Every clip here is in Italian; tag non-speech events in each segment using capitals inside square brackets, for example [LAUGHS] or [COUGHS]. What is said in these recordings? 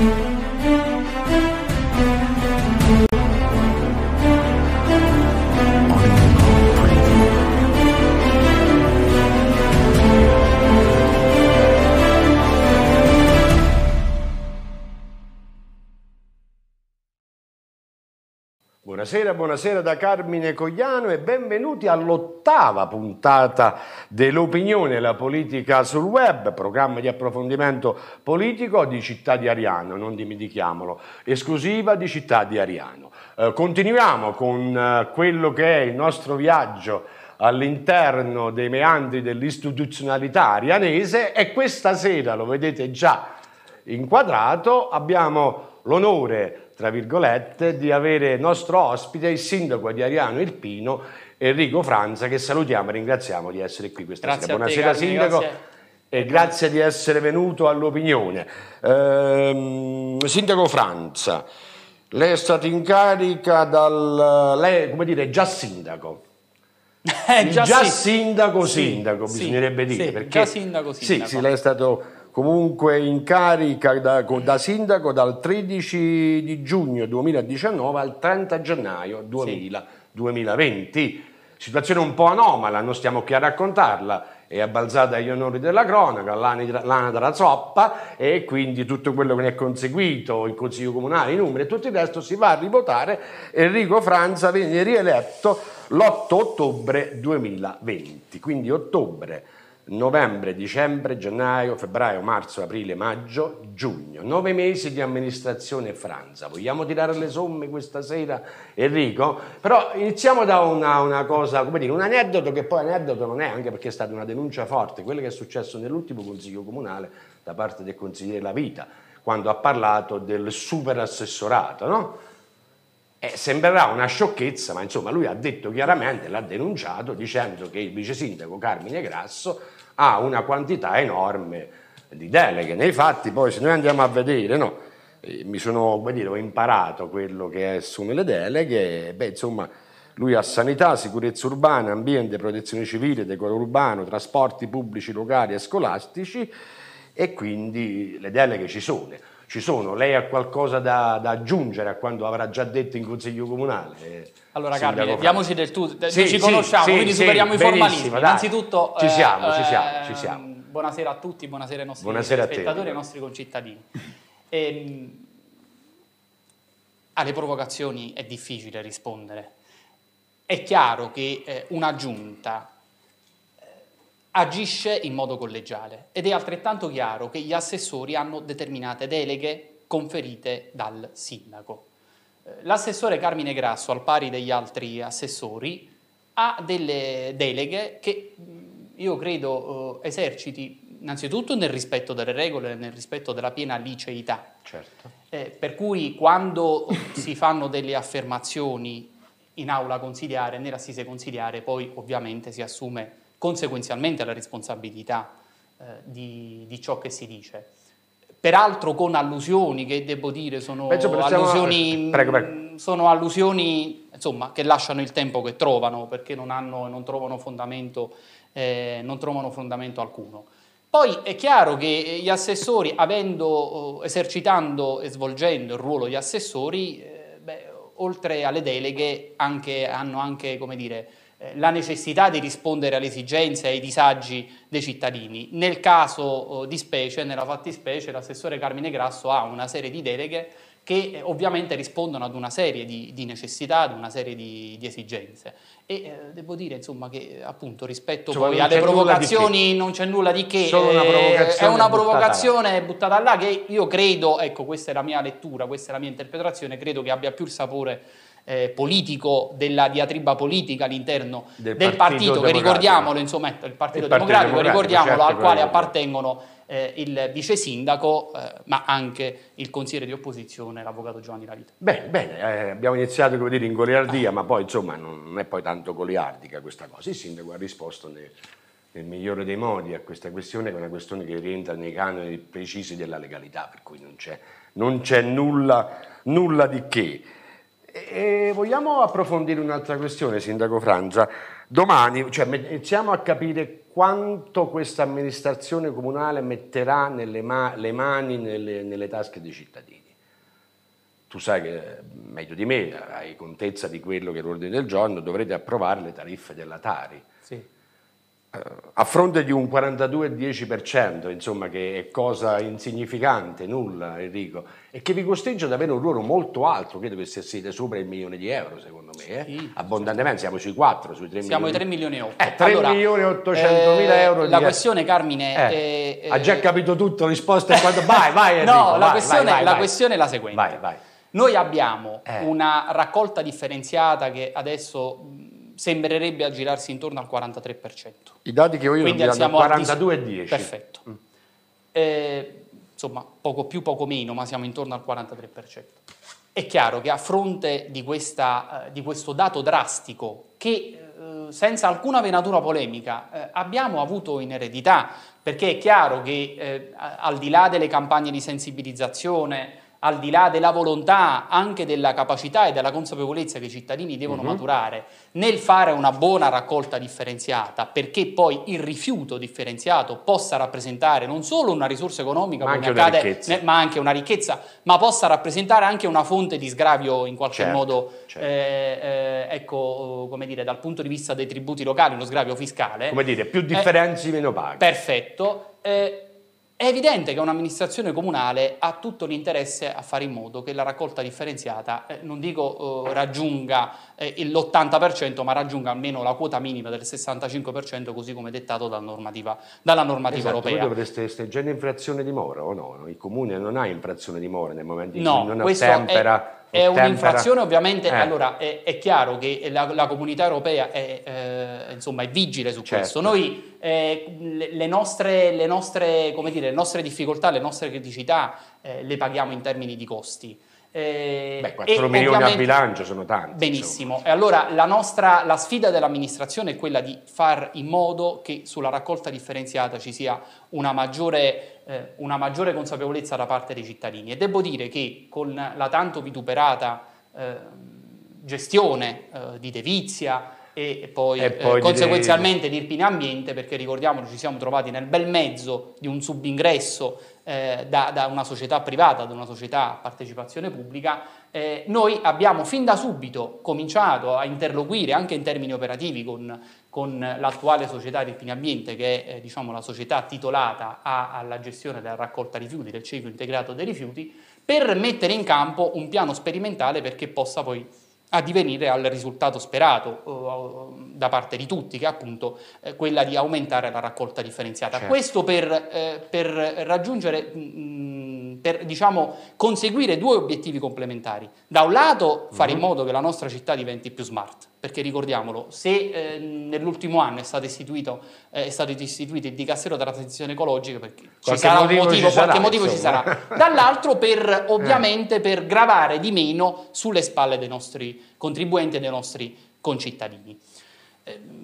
Thank you. Buonasera, buonasera da Carmine Cogliano e benvenuti all'ottava puntata dell'opinione la politica sul web, programma di approfondimento politico di Città di Ariano, non dimentichiamolo, esclusiva di Città di Ariano. Eh, continuiamo con eh, quello che è il nostro viaggio all'interno dei meandri dell'istituzionalità arianese e questa sera, lo vedete già inquadrato, abbiamo l'onore tra virgolette, di avere nostro ospite il sindaco di Ariano Irpino, Enrico Franza, che salutiamo e ringraziamo di essere qui questa grazie sera. Buonasera te, sindaco. Grazie. E grazie di essere venuto all'opinione. Ehm, sindaco Franza, lei è stato in carica dal... lei come dire, già sindaco. Eh, [LAUGHS] già, già sì. sindaco, sindaco, sì, bisognerebbe dire. sì, perché, già sindaco, sindaco. Sì, sì, lei è stato comunque in carica da, da sindaco dal 13 di giugno 2019 al 30 gennaio 2000, 2020. Situazione un po' anomala, non stiamo qui a raccontarla, è abbalzata agli onori della cronaca, l'ana della zoppa e quindi tutto quello che ne è conseguito, il Consiglio Comunale, i numeri e tutto il resto si va a rivotare. Enrico Franza viene rieletto l'8 ottobre 2020, quindi ottobre novembre, dicembre, gennaio, febbraio, marzo, aprile, maggio, giugno. Nove mesi di amministrazione Franza. Vogliamo tirare le somme questa sera, Enrico? Però iniziamo da una, una, cosa, come dire, un aneddoto che poi aneddoto non è, anche perché è stata una denuncia forte, quello che è successo nell'ultimo Consiglio Comunale da parte del Consigliere La Vita, quando ha parlato del super assessorato, no? Eh, sembrerà una sciocchezza, ma insomma lui ha detto chiaramente, l'ha denunciato, dicendo che il vice sindaco Carmine Grasso ha una quantità enorme di deleghe. Nei fatti poi se noi andiamo a vedere, no, eh, mi sono, come dire, ho imparato quello che assume le deleghe, beh insomma lui ha sanità, sicurezza urbana, ambiente, protezione civile, decoro urbano, trasporti pubblici locali e scolastici e quindi le deleghe ci sono ci sono. Lei ha qualcosa da, da, aggiungere a quanto avrà già detto in Consiglio Comunale? Allora Carmine, diamoci del tu, sì, ci conosciamo, sì, quindi sì, superiamo i formalismi. Dai. Innanzitutto ci siamo, eh, ci siamo, ci siamo. Buonasera a tutti, buonasera ai nostri buonasera spettatori e ai nostri concittadini. E, ehm, alle provocazioni è difficile rispondere. È chiaro che eh, una giunta agisce in modo collegiale ed è altrettanto chiaro che gli assessori hanno determinate deleghe conferite dal sindaco. Eh, l'assessore Carmine Grasso, al pari degli altri assessori, ha delle deleghe che io credo eh, eserciti innanzitutto nel rispetto delle regole, nel rispetto della piena liceità. Certo. Eh, per cui quando si fanno delle affermazioni in aula consiliare, nell'assise consiliare, poi ovviamente si assume conseguenzialmente la responsabilità eh, di, di, ciò che si dice. Peraltro con allusioni che devo dire sono Penso, allusioni, [LAUGHS] prego, prego. sono allusioni insomma, che lasciano il tempo che trovano perché non, hanno, non, trovano, fondamento, eh, non trovano fondamento alcuno. Poi è chiaro che gli assessori, avendo, esercitando e svolgendo il ruolo di assessori, eh, beh, oltre alle deleghe anche, hanno anche, come dire, la necessità di rispondere alle esigenze e ai disagi dei cittadini. Nel caso di specie, nella fattispecie, l'assessore Carmine Grasso ha una serie di deleghe che eh, ovviamente rispondono ad una serie di, di necessità, ad una serie di, di esigenze. E eh, devo dire insomma che appunto rispetto Insomma, poi alle provocazioni non c'è nulla di che, Solo una eh, provocazione è una buttata provocazione buttata là che io credo, ecco questa è la mia lettura, questa è la mia interpretazione, credo che abbia più il sapore eh, politico, della diatriba politica all'interno Del del, Partito partito, che ricordiamolo, insomma, il Partito Il Partito Democratico, Democratico, ricordiamolo, certo, al quale appartengono eh, il vice sindaco, eh, ma anche il consigliere di opposizione, l'avvocato Giovanni Lavita. Bene, bene, eh, abbiamo iniziato come dire, in goliardia, ma poi insomma non è poi tanto goliardica questa cosa. Il sindaco ha risposto nel, nel migliore dei modi a questa questione, che è una questione che rientra nei canoni precisi della legalità, per cui non c'è, non c'è nulla, nulla di che. E vogliamo approfondire un'altra questione, Sindaco Franza. domani cioè, iniziamo a capire quanto questa amministrazione comunale metterà nelle ma- le mani nelle, nelle tasche dei cittadini. Tu sai che meglio di me hai contezza di quello che è l'ordine del giorno, dovrete approvare le tariffe della Tari. Sì a fronte di un 42,10%, insomma, che è cosa insignificante, nulla Enrico, e che vi costringe ad avere un ruolo molto alto, credo che siete sopra il milione di euro secondo me, eh? sì, abbondantemente, siamo sui 4, sui 3 siamo milioni. Siamo ai 3 milioni e 8. Eh, 3 allora, milioni e 800 mila eh, euro. La questione Carmine... Eh, ha già capito tutto, risposta è quando... Vai, vai [LAUGHS] Enrico, No, vai, la, questione, vai, vai, la questione è la seguente. Vai, vai. Noi abbiamo Eh. una raccolta differenziata che adesso sembrerebbe aggirarsi intorno al 43%. I dati che ho io Quindi sono siamo al 42,10. Perfetto. Eh, insomma, poco più, poco meno, ma siamo intorno al 43%. È chiaro che a fronte di, questa, eh, di questo dato drastico che eh, senza alcuna venatura polemica eh, abbiamo avuto in eredità, perché è chiaro che eh, al di là delle campagne di sensibilizzazione, al di là della volontà, anche della capacità e della consapevolezza che i cittadini devono Mhm. maturare nel fare una buona raccolta differenziata, perché poi il rifiuto differenziato possa rappresentare non solo una risorsa economica, Ma come anche una accade, ricchezza. ne- ma anche una ricchezza, ma possa rappresentare anche una fonte di sgravio in qualche Certo, modo, certo. eh, eh, ecco, come dire, dal punto di vista dei tributi locali, uno sgravio fiscale. Come dire, più Eh, differenzi meno paghi. Perfetto. Eh, è evidente che un'amministrazione comunale ha tutto l'interesse a fare in modo che la raccolta differenziata, eh, non dico eh, raggiunga eh, l'80%, ma raggiunga almeno la quota minima del 65%, così come dettato dalla normativa, dalla normativa Esatto, voi europea. dovreste essere già in infrazione di mora o no? Il comune non ha infrazione di mora nel momento in No, cui non ottempera. è, è un'infrazione ovviamente, Eh, allora è, è chiaro che la, la comunità europea è, eh, insomma, è vigile su Certo. questo. Noi eh, le, nostre, le, nostre, come dire, le nostre difficoltà, le nostre criticità eh, le paghiamo in termini di costi. Eh, Beh, 4 e milioni a bilancio sono tanti. Benissimo, e allora la, nostra, la sfida dell'amministrazione è quella di far in modo che sulla raccolta differenziata ci sia una maggiore, eh, una maggiore consapevolezza da parte dei cittadini e devo dire che con la tanto vituperata eh, gestione eh, di Devizia e, poi, E poi eh, conseguenzialmente di Irpine Ambiente, perché ricordiamolo ci siamo trovati nel bel mezzo di un subingresso eh, da, da una società privata, da una società a partecipazione pubblica, eh, noi abbiamo fin da subito cominciato a interloquire anche in termini operativi con, con l'attuale società Irpine Ambiente, che è eh, diciamo, la società titolata a- alla gestione della raccolta rifiuti, del ciclo integrato dei rifiuti, per mettere in campo un piano sperimentale perché possa poi addivenire al risultato sperato da parte di tutti, che è appunto eh, quella di aumentare la raccolta differenziata. Certo. Questo per, eh, per raggiungere, mh, per diciamo, conseguire due obiettivi complementari. Da un lato fare in Mhm. modo che la nostra città diventi più smart, perché ricordiamolo, se eh, nell'ultimo anno è stato istituito, eh, è stato istituito il dicastero della transizione ecologica, perché ci Qualche sarà un motivo ci sarà, qualche motivo ci insomma. sarà. Dall'altro per [LAUGHS] ovviamente per gravare di meno sulle spalle dei nostri contribuenti e dei nostri concittadini.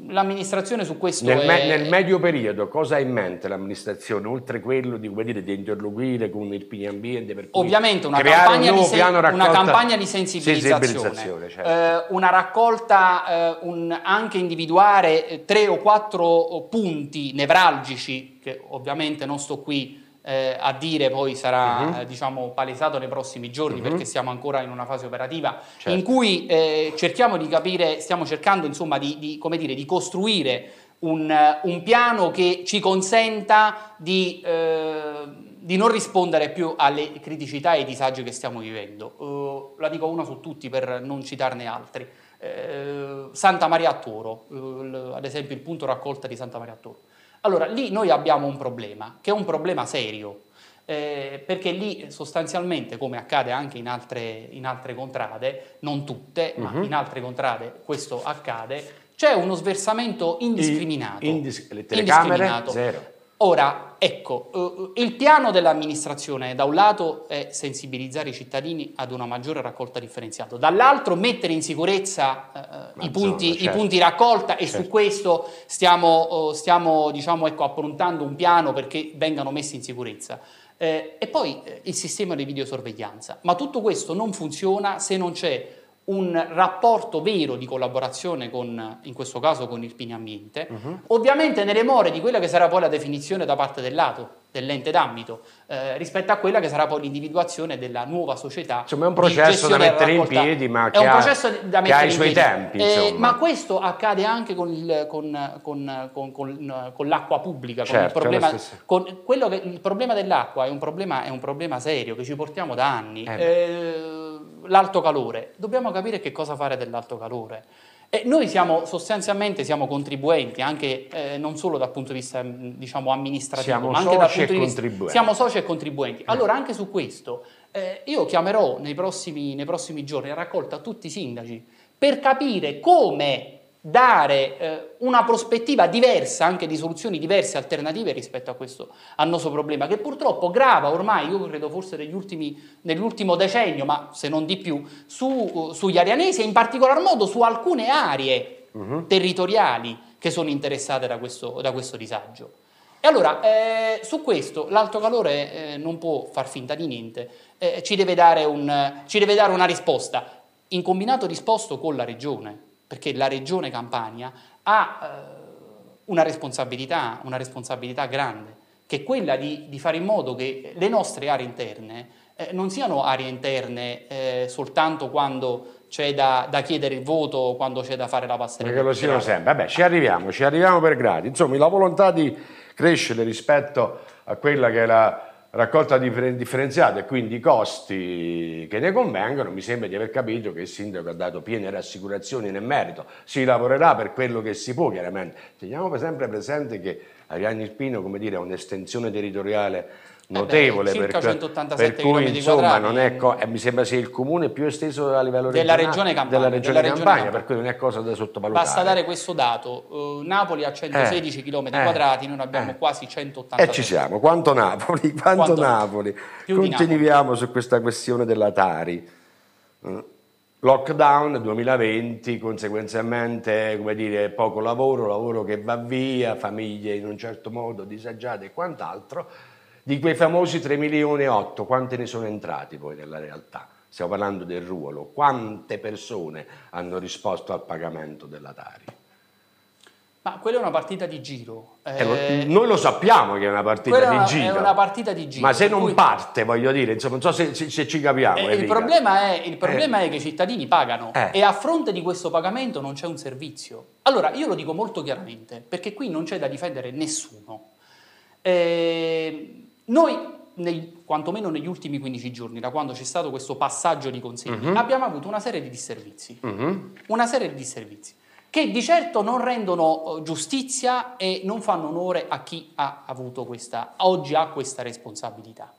L'amministrazione su questo Nel, me- è, nel medio periodo cosa ha in mente l'amministrazione, oltre quello di, come dire, di interloquire con il Pini Ambiente? Per Ovviamente una campagna, un sen- piano una raccolta- campagna di sensibilizzazione, sensibilizzazione, certo. eh, una raccolta, eh, un- anche individuare eh, tre o quattro punti nevralgici, che ovviamente non sto qui eh, a dire, poi sarà eh, diciamo, palesato nei prossimi giorni Mhm. perché siamo ancora in una fase operativa, Certo. in cui eh, cerchiamo di capire, stiamo cercando insomma di, di, come dire, di costruire un, un piano che ci consenta di, eh, di non rispondere più alle criticità e ai disagi che stiamo vivendo. Eh, la dico una su tutti per non citarne altri. Eh, Santa Maria a Toro, eh, ad esempio il punto raccolta di Santa Maria a Toro. Allora, lì noi abbiamo un problema, che è un problema serio, eh, perché lì sostanzialmente, come accade anche in altre, in altre contrade, non tutte, ma Mhm. in altre contrade questo accade, c'è uno sversamento indiscriminato. Indis- le telecamere Indiscriminato. zero. Ora, ecco, eh, il piano dell'amministrazione da un lato è sensibilizzare i cittadini ad una maggiore raccolta differenziata, dall'altro mettere in sicurezza eh, La i, punti, certo. i punti raccolta e su Certo. questo stiamo, eh, stiamo diciamo, ecco, approntando un piano perché vengano messi in sicurezza. Eh, e poi eh, il sistema di videosorveglianza. Ma tutto questo non funziona se non c'è un rapporto vero di collaborazione con, in questo caso con Irpini Ambiente, uh-huh. ovviamente nelle more di quella che sarà poi la definizione da parte del lato, dell'ente d'ambito, eh, rispetto a quella che sarà poi l'individuazione della nuova società. Insomma è un processo da mettere in piedi, ma che, ha, che ha, i suoi tempi. Eh, ma questo accade anche con, il, con, con, con l'acqua pubblica, certo, il, problema, che, il, problema, dell'acqua è un problema, è un problema, serio che ci portiamo da anni. Eh. Eh l'alto calore, dobbiamo capire che cosa fare dell'alto calore. E noi siamo sostanzialmente siamo contribuenti anche eh, non solo dal punto di vista diciamo, amministrativo, siamo ma anche dal punto di vista siamo soci e contribuenti. Allora anche su questo eh, io chiamerò nei prossimi, nei prossimi giorni a raccolta tutti i sindaci per capire come dare eh, una prospettiva diversa, anche di soluzioni diverse, alternative rispetto a questo annoso problema, che purtroppo grava ormai, io credo forse ultimi, nell'ultimo decennio, ma se non di più, su, sugli arianesi e in particolar modo su alcune aree uh-huh. territoriali che sono interessate da questo, da questo disagio. E allora, eh, su questo l'alto calore eh, non può far finta di niente, eh, ci deve, un, ci deve dare una risposta, in combinato risposto con la regione perché la regione Campania ha eh, una responsabilità, una responsabilità grande, che è quella di, di, fare in modo che le nostre aree interne eh, non siano aree interne eh, soltanto quando c'è da, da, chiedere il voto, quando c'è da fare la passerella. Perché lo siano sempre. Vabbè, ci arriviamo, ci arriviamo per gradi. Insomma, la volontà di crescere rispetto a quella che è la raccolta differenziata e quindi i costi che ne convengono, mi sembra di aver capito che il sindaco ha dato piene rassicurazioni nel merito. Si lavorerà per quello che si può, chiaramente. Teniamo sempre presente che Ariane Irpino, come dire, ha un'estensione territoriale notevole eh beh, per, 187 per cui insomma non è co- eh, mi sembra sia il comune più esteso a livello della regione Campania, della regione della Campania, Campania, per cui non è cosa da sottovalutare. Basta dare questo dato. Uh, Napoli ha 116 eh, km eh, quadrati noi abbiamo eh. quasi 180 e ci siamo. Quanto Napoli [LAUGHS] quanto, quanto Napoli. Continuiamo Napoli. su questa questione della Tari. Uh, lockdown 2020 conseguentemente come dire poco lavoro lavoro che va via famiglie in un certo modo disagiate e quant'altro di quei famosi 3 milioni e 8, quante ne sono entrati poi nella realtà? Stiamo parlando del ruolo. Quante persone hanno risposto al pagamento della Tari? Ma quella è una partita di giro. Eh, eh, noi lo sappiamo che è una partita di giro. È una partita di giro. Ma se non cui... parte, voglio dire, insomma, non so se, se, se ci capiamo. Eh, il, problema è, il problema eh. è, che i cittadini pagano eh. e a fronte di questo pagamento non c'è un servizio. Allora, io lo dico molto chiaramente, perché qui non c'è da difendere nessuno. Eh, noi, nei, quantomeno negli ultimi 15 giorni, da quando c'è stato questo passaggio di consegni, uh-huh. abbiamo avuto una serie di disservizi. Uh-huh. Una serie di disservizi che di certo non rendono eh, giustizia e non fanno onore a chi ha avuto questa, oggi ha questa responsabilità.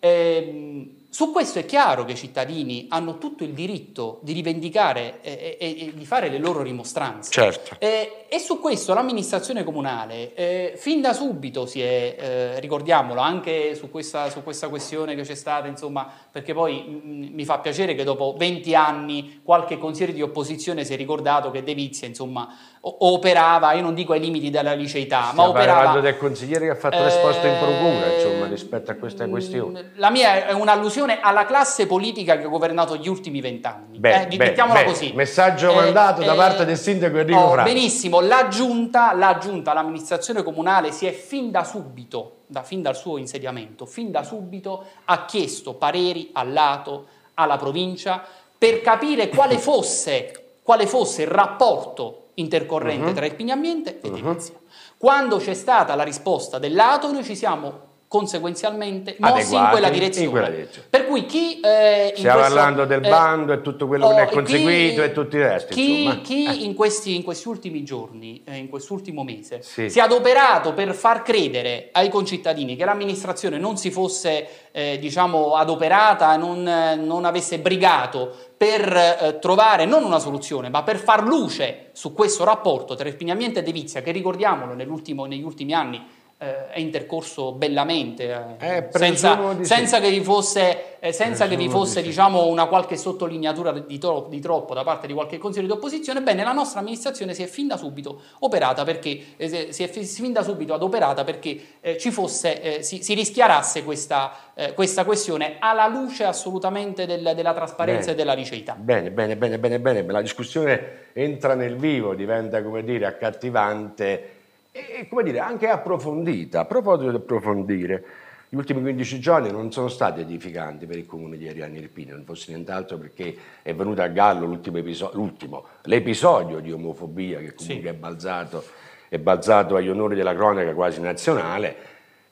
Ehm, su questo è chiaro che i cittadini hanno tutto il diritto di rivendicare e, e, e di fare le loro rimostranze. Certo. E, e, su questo l'amministrazione comunale eh, fin da subito si è, eh, ricordiamolo, anche su questa, su questa, questione che c'è stata, insomma, perché poi mh, mi fa piacere che dopo 20 anni qualche consigliere di opposizione si è ricordato che De Vizia, insomma, operava, io non dico ai limiti della liceità, Stiamo ma operava... parlando del consigliere che ha fatto eh, risposta in procura, insomma, rispetto a questa questione. La mia è un'allusione alla classe politica che ha governato gli ultimi vent'anni. Eh, mettiamola beh, così. Messaggio eh, mandato da parte del sindaco Enrico oh, Franco. Benissimo, la giunta, la giunta, l'amministrazione comunale si è fin da subito, da, fin dal suo insediamento, fin da subito ha chiesto pareri al lato, alla provincia, per capire quale [COUGHS] fosse, quale fosse il rapporto intercorrente uh-huh. tra il Pignambiente e uh-huh. Venezia. Quando c'è stata la risposta dell'Ato, noi ci siamo conseguenzialmente mossi in quella, in quella direzione. Per cui chi... Eh, Stiamo questo, parlando del eh, bando e tutto quello oh, che ne è conseguito chi, e tutto il resto. Chi, chi eh. in, questi, in, questi, ultimi giorni, eh, in quest'ultimo mese, sì. si è adoperato per far credere ai concittadini che l'amministrazione non si fosse eh, diciamo, adoperata, non, non avesse brigato per eh, trovare non una soluzione, ma per far luce su questo rapporto tra Irpini Ambiente e Devizia, che ricordiamolo negli ultimi anni eh, è intercorso bellamente, eh, eh senza, senza, che vi fosse, eh, senza che vi fosse di diciamo, una qualche sottolineatura di, tro- di, troppo da parte di qualche consiglio di opposizione. Bene, la nostra amministrazione si è fin da subito operata perché, eh, si è fin da subito adoperata perché eh, ci fosse, si, si, rischiarasse questa, questa, questione alla luce assolutamente del, della trasparenza bene, e della liceità. Bene, bene, bene, bene, bene. La discussione entra nel vivo, diventa, come dire, accattivante e come dire, anche approfondita. A proposito di approfondire, gli ultimi 15 giorni non sono stati edificanti per il comune di Ariani Irpini, non fosse nient'altro perché è venuto a gallo l'ultimo, episodio, l'episodio di omofobia che comunque sì. è, balzato, è balzato agli onori della cronaca quasi nazionale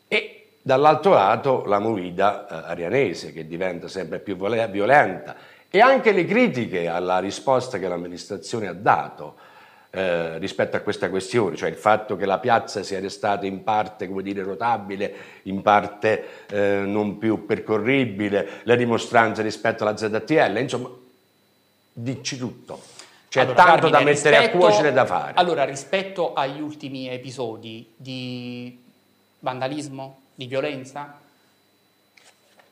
e dall'altro lato la movida eh, arianese che diventa sempre più violenta e anche le critiche alla risposta che l'amministrazione ha dato eh, rispetto a questa questione, cioè il fatto che la piazza sia restata in parte come dire, rotabile, in parte eh, non più percorribile, le dimostranze rispetto alla ZTL, insomma, dici tutto. C'è allora, tanto Cardine, da mettere rispetto, a cuocere e da fare. Allora, rispetto agli ultimi episodi di vandalismo, di violenza,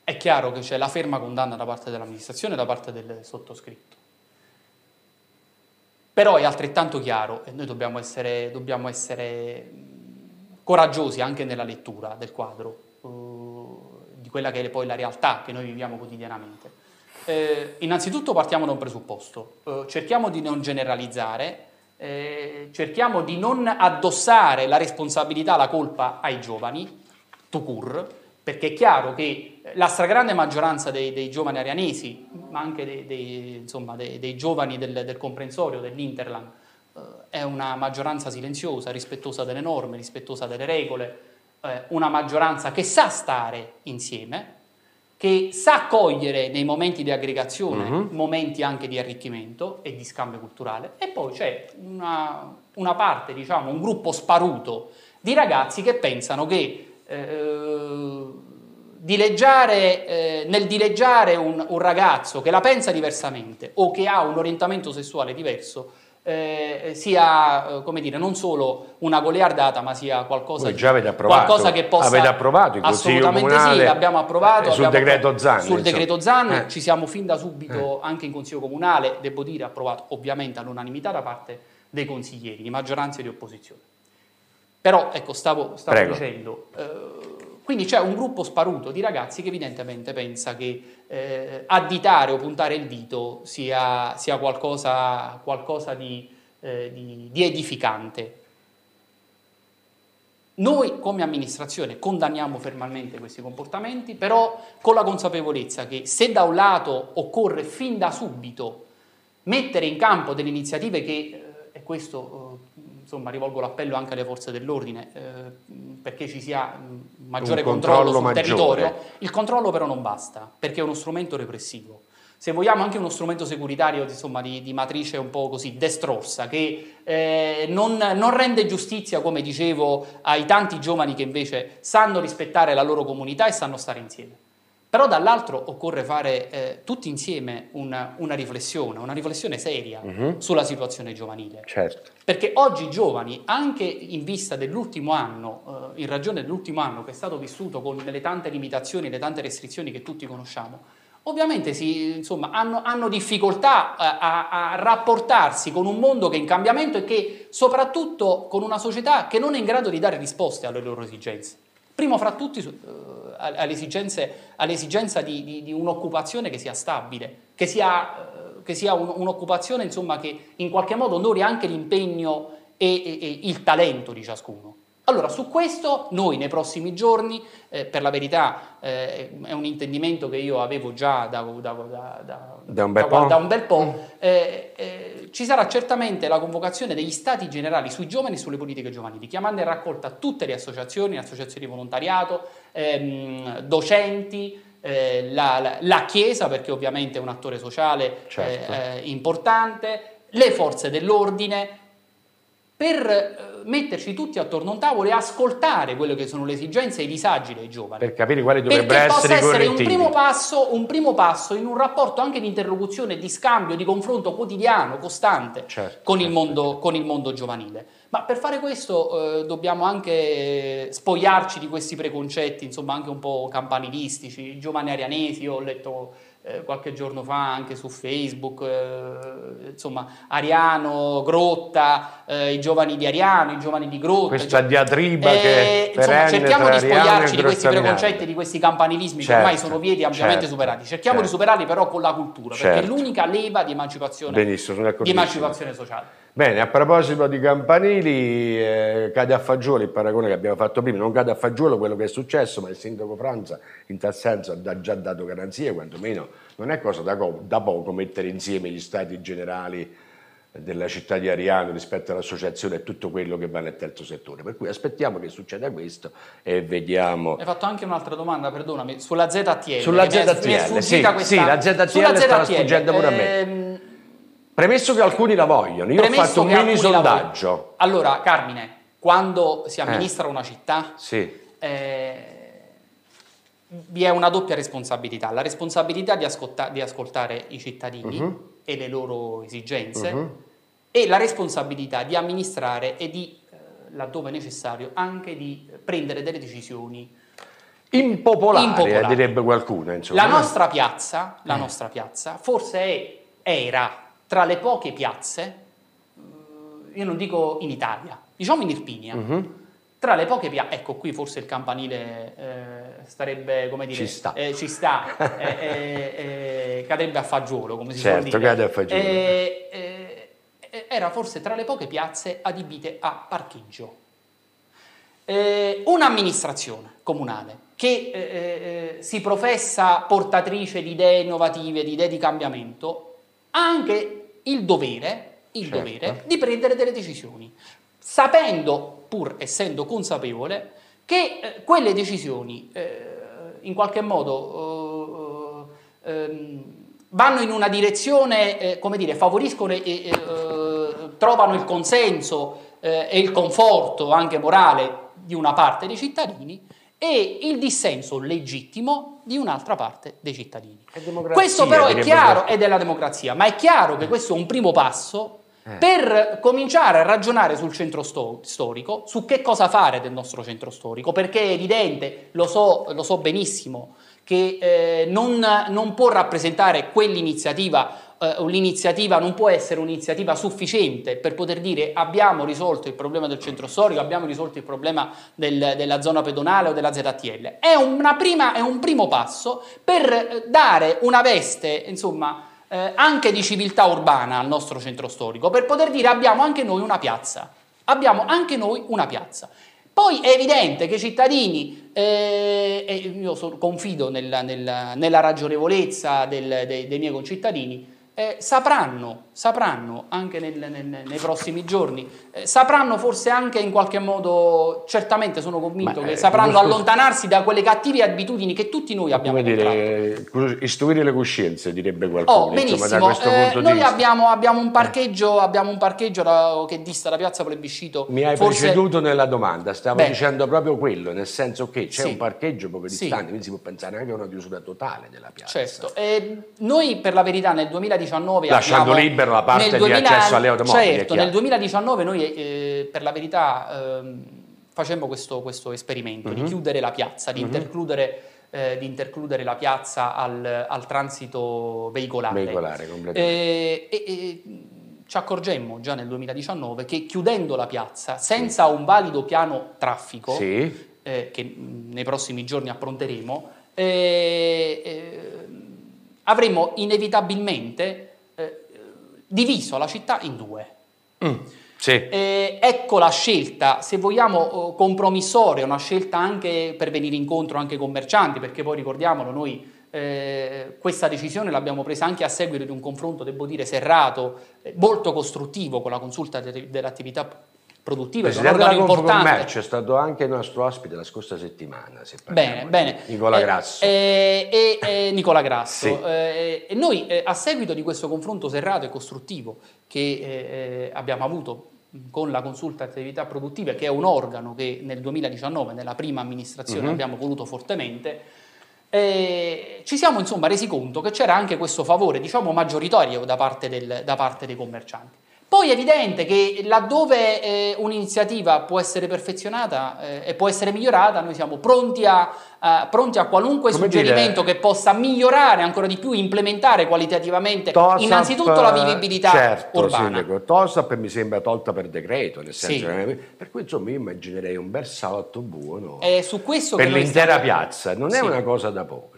è chiaro che c'è la ferma condanna da parte dell'amministrazione e da parte del sottoscritto. Però è altrettanto chiaro, e noi dobbiamo essere, dobbiamo essere coraggiosi anche nella lettura del quadro, uh, di quella che è poi la realtà che noi viviamo quotidianamente. Eh, innanzitutto partiamo da un presupposto, eh, cerchiamo di non generalizzare, eh, cerchiamo di non addossare la responsabilità, la colpa ai giovani, to cure, perché è chiaro che la stragrande maggioranza dei, dei giovani arianesi, ma anche dei, dei, insomma, dei giovani del, del, comprensorio, dell'Interland, eh, è una maggioranza silenziosa, rispettosa delle norme, rispettosa delle regole, eh, una maggioranza che sa stare insieme, che sa cogliere nei momenti di aggregazione uh-huh. momenti anche di arricchimento e di scambio culturale, e poi c'è una, una parte, diciamo, un gruppo sparuto di ragazzi che pensano che eh, dileggiare, eh, nel dileggiare un, un, ragazzo che la pensa diversamente o che ha un orientamento sessuale diverso eh, sia eh, come dire, non solo una goliardata ma sia qualcosa, Voi già approvato, qualcosa che possa avete approvato il assolutamente sì l'abbiamo approvato sul abbiamo decreto Zan sul decreto Zan eh. ci siamo fin da subito eh. anche in consiglio comunale devo dire approvato ovviamente all'unanimità da parte dei consiglieri di maggioranza e di opposizione però, ecco, stavo, stavo dicendo, eh, quindi c'è un gruppo sparuto di ragazzi che evidentemente pensa che eh, additare o puntare il dito sia, sia qualcosa, qualcosa di, eh, di, di edificante. Noi come amministrazione condanniamo fermamente questi comportamenti, però con la consapevolezza che se da un lato occorre fin da subito mettere in campo delle iniziative che, eh, e questo eh, insomma, rivolgo l'appello anche alle forze dell'ordine eh, perché ci sia maggiore controllo, controllo sul maggiore. territorio. Il controllo però non basta, perché è uno strumento repressivo. Se vogliamo anche uno strumento securitario insomma, di, di, matrice un po' così destrorsa, che eh, non, non rende giustizia, come dicevo, ai tanti giovani che invece sanno rispettare la loro comunità e sanno stare insieme. Però dall'altro occorre fare eh, tutti insieme una, una, riflessione, una riflessione seria uh-huh. sulla situazione giovanile. Certo. Perché oggi i giovani, anche in vista dell'ultimo anno, eh, in ragione dell'ultimo anno che è stato vissuto con le tante limitazioni, le tante restrizioni che tutti conosciamo, ovviamente si, insomma, hanno, hanno, difficoltà a, a, a, rapportarsi con un mondo che è in cambiamento e che soprattutto con una società che non è in grado di dare risposte alle loro esigenze. Primo fra tutti eh, all'esigenza di, di, di, un'occupazione che sia stabile, che sia, eh, che sia un, un'occupazione insomma, che in qualche modo onori anche l'impegno e, e, e il talento di ciascuno. Allora, su questo noi nei prossimi giorni, eh, per la verità eh, è un intendimento che io avevo già da, da, da, da un bel po', un bel po' eh, eh, ci sarà certamente la convocazione degli stati generali sui giovani e sulle politiche giovanili, chiamando in raccolta tutte le associazioni, associazioni di volontariato, ehm, docenti, eh, la, la, la, Chiesa, perché ovviamente è un attore sociale certo. Eh, importante, le forze dell'ordine, per eh, metterci tutti attorno a un tavolo e ascoltare quelle che sono le esigenze e i disagi dei giovani. Per capire quali dovrebbero essere i essere un primo, passo, un primo passo in un rapporto anche di interlocuzione, di scambio, di confronto quotidiano, costante certo, con, certo, il mondo, con, il mondo, giovanile. Ma per fare questo eh, dobbiamo anche spogliarci di questi preconcetti, insomma anche un po' campanilistici, giovani arianesi, ho letto eh, qualche giorno fa anche su Facebook, eh, insomma, Ariano, Grotta, eh, i giovani di Ariano, i giovani di Grotta. Questa diatriba che insomma, cerchiamo di spogliarci di questi preconcetti, di questi campanilismi certo, che ormai sono vieti ampiamente certo, superati. Cerchiamo certo. di superarli però con la cultura, perché è certo. l'unica leva di emancipazione, di emancipazione sociale. Bene, a proposito di campanili, eh, cade a fagiolo il paragone che abbiamo fatto prima, non cade a fagiolo quello che è successo, ma il sindaco Franza in tal senso ha già dato garanzie, quantomeno non è cosa da, da poco mettere insieme gli stati generali della città di Ariano rispetto all'associazione e tutto quello che va nel terzo settore. Per cui aspettiamo che succeda questo e vediamo. Hai fatto anche un'altra domanda, perdonami, sulla ZTL. Sulla ZTL, sì, sì, la ZTL sulla stava ZTL, sfuggendo pure a me. Ehm, Premesso che alcuni la vogliono, io ho fatto un mini sondaggio. Allora, Carmine, quando si amministra eh. una città, sì. eh, vi è una doppia responsabilità. La responsabilità di, ascolta- di ascoltare i cittadini uh-huh. e le loro esigenze uh-huh. e la responsabilità di amministrare e di, eh, laddove necessario, anche di prendere delle decisioni impopolari, impopolari. direbbe qualcuno. Insomma. La nostra piazza, la nostra piazza forse è, era tra le poche piazze, eh, io non dico in Italia, diciamo in Irpinia, uh-huh. tra le poche piazze, ecco qui forse il campanile eh, starebbe, come dire, ci sta, eh, ci sta eh, eh, eh cadrebbe a fagiolo, come si certo, suol dire. Cade a fagiolo. era forse tra le poche piazze adibite a parcheggio. un'amministrazione comunale che si professa portatrice di idee innovative, di idee di cambiamento, ha anche il dovere, il certo. dovere di prendere delle decisioni, sapendo, pur essendo consapevole, che eh, quelle decisioni eh, in qualche modo eh, ehm, vanno in una direzione, eh, come dire, favoriscono e eh, trovano il consenso e il conforto anche morale di una parte dei cittadini e il dissenso legittimo di un'altra parte dei cittadini. Questo però è chiaro, è della democrazia, ma è chiaro che questo è un primo passo eh. per cominciare a ragionare sul centro sto- storico, su che cosa fare del nostro centro storico, perché è evidente, lo so, lo so benissimo, che eh, non, non può rappresentare quell'iniziativa eh, l'iniziativa non può essere un'iniziativa sufficiente per poter dire abbiamo risolto il problema del centro storico, abbiamo risolto il problema del, della zona pedonale o della ZTL. È, prima, è un primo passo per eh, dare una veste, insomma, eh, anche di civiltà urbana al nostro centro storico, per poter dire abbiamo anche noi una piazza. Abbiamo anche noi una piazza. Poi è evidente che i cittadini, eh, e io confido nella, nella, nella ragionevolezza del, dei, dei miei concittadini, eh, sapranno, sapranno anche nel, nel, nei prossimi giorni, eh, sapranno forse anche in qualche modo, certamente sono convinto Beh, che sapranno allontanarsi da quelle cattive abitudini che tutti noi abbiamo come dire, istruire le coscienze, direbbe qualcuno. Oh, benissimo, insomma, eh, noi abbiamo, abbiamo, un parcheggio, abbiamo un parcheggio da, che dista da Piazza Plebiscito. Mi hai forse... preceduto nella domanda, stavo Beh. dicendo proprio quello, nel senso che c'è sì. un parcheggio poco distante, sì. quindi si può pensare anche a una chiusura totale della piazza. Certo, noi per la verità nel 2019 lasciando abbiamo, libero la parte 2000, di accesso alle automobili. Certo, nel 2019 noi eh, per la verità eh, facemmo questo, questo esperimento uh-huh. di mhm. chiudere la piazza, di uh-huh. intercludere eh, di intercludere la piazza al, al transito veicolare. Veicolare, completamente. E, e, e, ci accorgemmo già nel 2019 che chiudendo la piazza senza sì. un valido piano traffico, sì. eh, che nei prossimi giorni appronteremo, eh, eh, avremmo inevitabilmente diviso la città in due. Mm, sì. eh, ecco la scelta, se vogliamo, compromissoria, una scelta anche per venire incontro anche ai commercianti, perché poi ricordiamolo, noi eh, questa decisione l'abbiamo presa anche a seguito di un confronto, devo dire, serrato, eh, molto costruttivo con la consulta de- dell'attività produttive, il Presidente della Confcommercio è stato anche nostro ospite la scorsa settimana. bene, bene. Nicola eh, Grasso. Eh, eh, eh, Nicola Grasso. Sì. Eh, e noi, eh, a seguito di questo confronto serrato e costruttivo che abbiamo avuto con la consulta attività produttive, che è un organo che nel 2019, nella prima amministrazione, uh-huh. abbiamo voluto fortemente, ci siamo insomma resi conto che c'era anche questo favore, diciamo, maggioritario da parte, del, da parte dei commercianti. Poi è evidente che laddove eh, un'iniziativa può essere perfezionata eh, e può essere migliorata, noi siamo pronti a, uh, pronti a qualunque Come suggerimento dire, che possa migliorare ancora di più, implementare qualitativamente TOSAP, innanzitutto la vivibilità certo, urbana. Sindaco, TOSAP mi sembra tolta per decreto, nel senso sì. che, per cui insomma io immaginerei un bel salotto buono per l'intera stiamo... piazza, non è sì. una cosa da poco.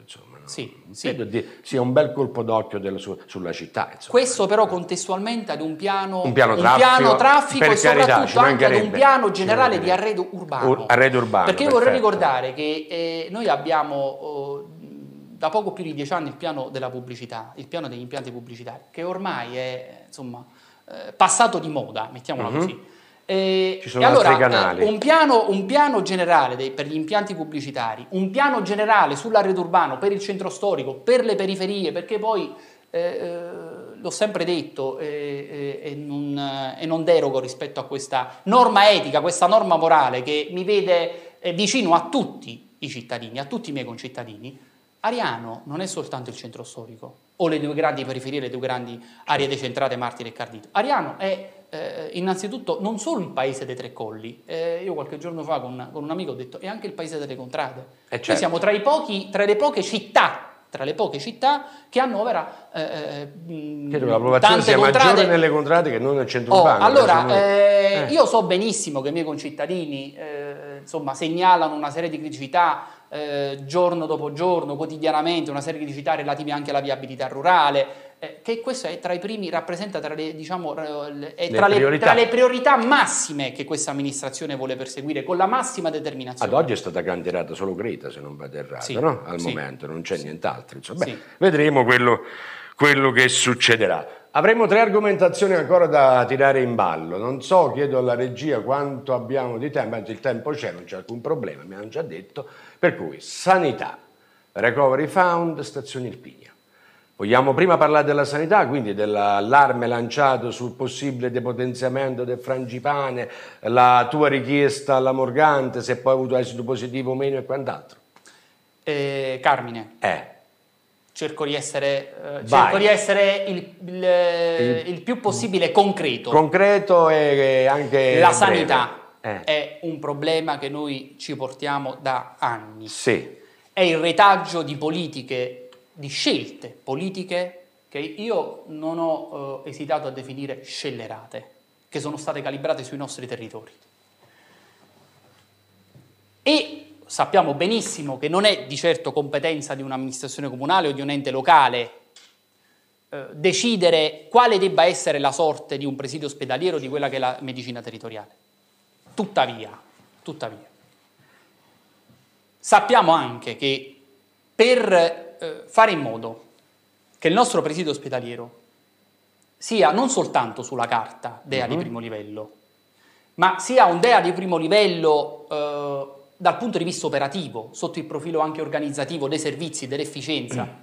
Sì, sì. Credo sia un bel colpo d'occhio della, su, sulla città. Insomma. Questo però contestualmente ad un piano, un piano traffico, un piano traffico e soprattutto anche ad un piano generale di arredo urbano. Ur, arredo urbano Perché perfetto. vorrei ricordare che eh, noi abbiamo oh, da poco più di dieci anni il piano della pubblicità, il piano degli impianti pubblicitari, che ormai è insomma, eh, passato di moda, mettiamola uh-huh. così. Eh, Ci sono allora, altri canali. Eh, un, piano, un, piano, generale dei, per gli impianti pubblicitari, un piano generale sull'arredo urbano, per il centro storico, per le periferie, perché poi eh, eh l'ho sempre detto eh, eh, e non, non, derogo rispetto a questa norma etica, questa norma morale che mi vede vicino a tutti i cittadini, a tutti i miei concittadini. Ariano non è soltanto il centro storico o le due grandi periferie, le due grandi aree decentrate, Martire e Cardito. Ariano è eh, innanzitutto non solo il paese dei tre colli, eh, io qualche giorno fa con, con, un amico ho detto è anche il paese delle contrade. Eh certo. Noi siamo tra, pochi, tra, le poche città tra le poche città che annovera eh, eh Credo che la popolazione sia contrade. maggiore nelle contrade che non nel centro oh, urbano. Allora, eh, io so benissimo che i miei concittadini insomma, segnalano una serie di criticità giorno dopo giorno, quotidianamente, una serie di criticità relative anche alla viabilità rurale, eh, che questo è tra i primi, rappresenta tra le, diciamo, è tra, le, priorità. tra le priorità massime che questa amministrazione vuole perseguire, con la massima determinazione. Ad oggi è stata cantierata solo Greta, se non vado errato, sì, no? al sì, momento, non c'è sì. nient'altro. Insomma, beh, vedremo quello, quello che succederà. Avremo tre argomentazioni ancora da tirare in ballo. Non so, chiedo alla regia quanto abbiamo di tempo, anzi il tempo c'è, non c'è alcun problema, mi hanno già detto. Per cui sanità, recovery fund, stazioni Irpigna. Vogliamo prima parlare della sanità, quindi dell'allarme lanciato sul possibile depotenziamento del frangipane, la tua richiesta alla Morgante, se poi ha avuto esito positivo o meno e quant'altro. Eh, Carmine. Eh. Cerco di essere, eh, cerco di essere il, il, il, il, più possibile concreto. Concreto e anche. La sanità eh. è un problema che noi ci portiamo da anni. Sì. È il retaggio di politiche di scelte politiche che io non ho eh, esitato a definire scellerate, che sono state calibrate sui nostri territori. E sappiamo benissimo che non è di certo competenza di un'amministrazione comunale o di un ente locale eh, decidere quale debba essere la sorte di un presidio ospedaliero di quella che è la medicina territoriale. Tuttavia, tuttavia, sappiamo anche che per eh, fare in modo che il nostro presidio ospedaliero sia non soltanto sulla carta DEA uh-huh. di mhm. primo livello, ma sia un DEA di primo livello eh, dal punto di vista operativo, sotto il profilo anche organizzativo dei servizi, dell'efficienza. Mm.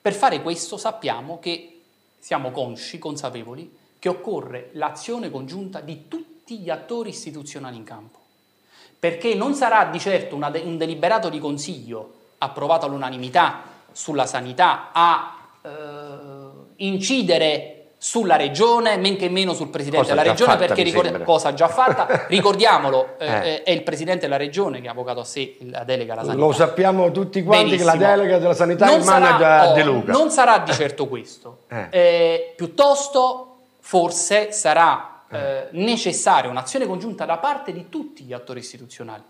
Per fare questo sappiamo che siamo consci, consapevoli, che occorre l'azione congiunta di tutti gli attori istituzionali in campo. Perché non sarà di certo de- un deliberato di consiglio approvato all'unanimità sulla sanità a eh, incidere sulla regione, men che meno sul presidente cosa della regione, fatta, perché ricorda- cosa già fatta, [LAUGHS] ricordiamolo, eh, eh. è il presidente della regione che ha avvocato a sé la delega alla sanità. Lo sappiamo tutti quanti Benissimo. che la delega della sanità non è in mano sarà, oh, De Luca. Non sarà di certo questo, [LAUGHS] eh. Eh, piuttosto forse sarà eh, necessaria un'azione congiunta da parte di tutti gli attori istituzionali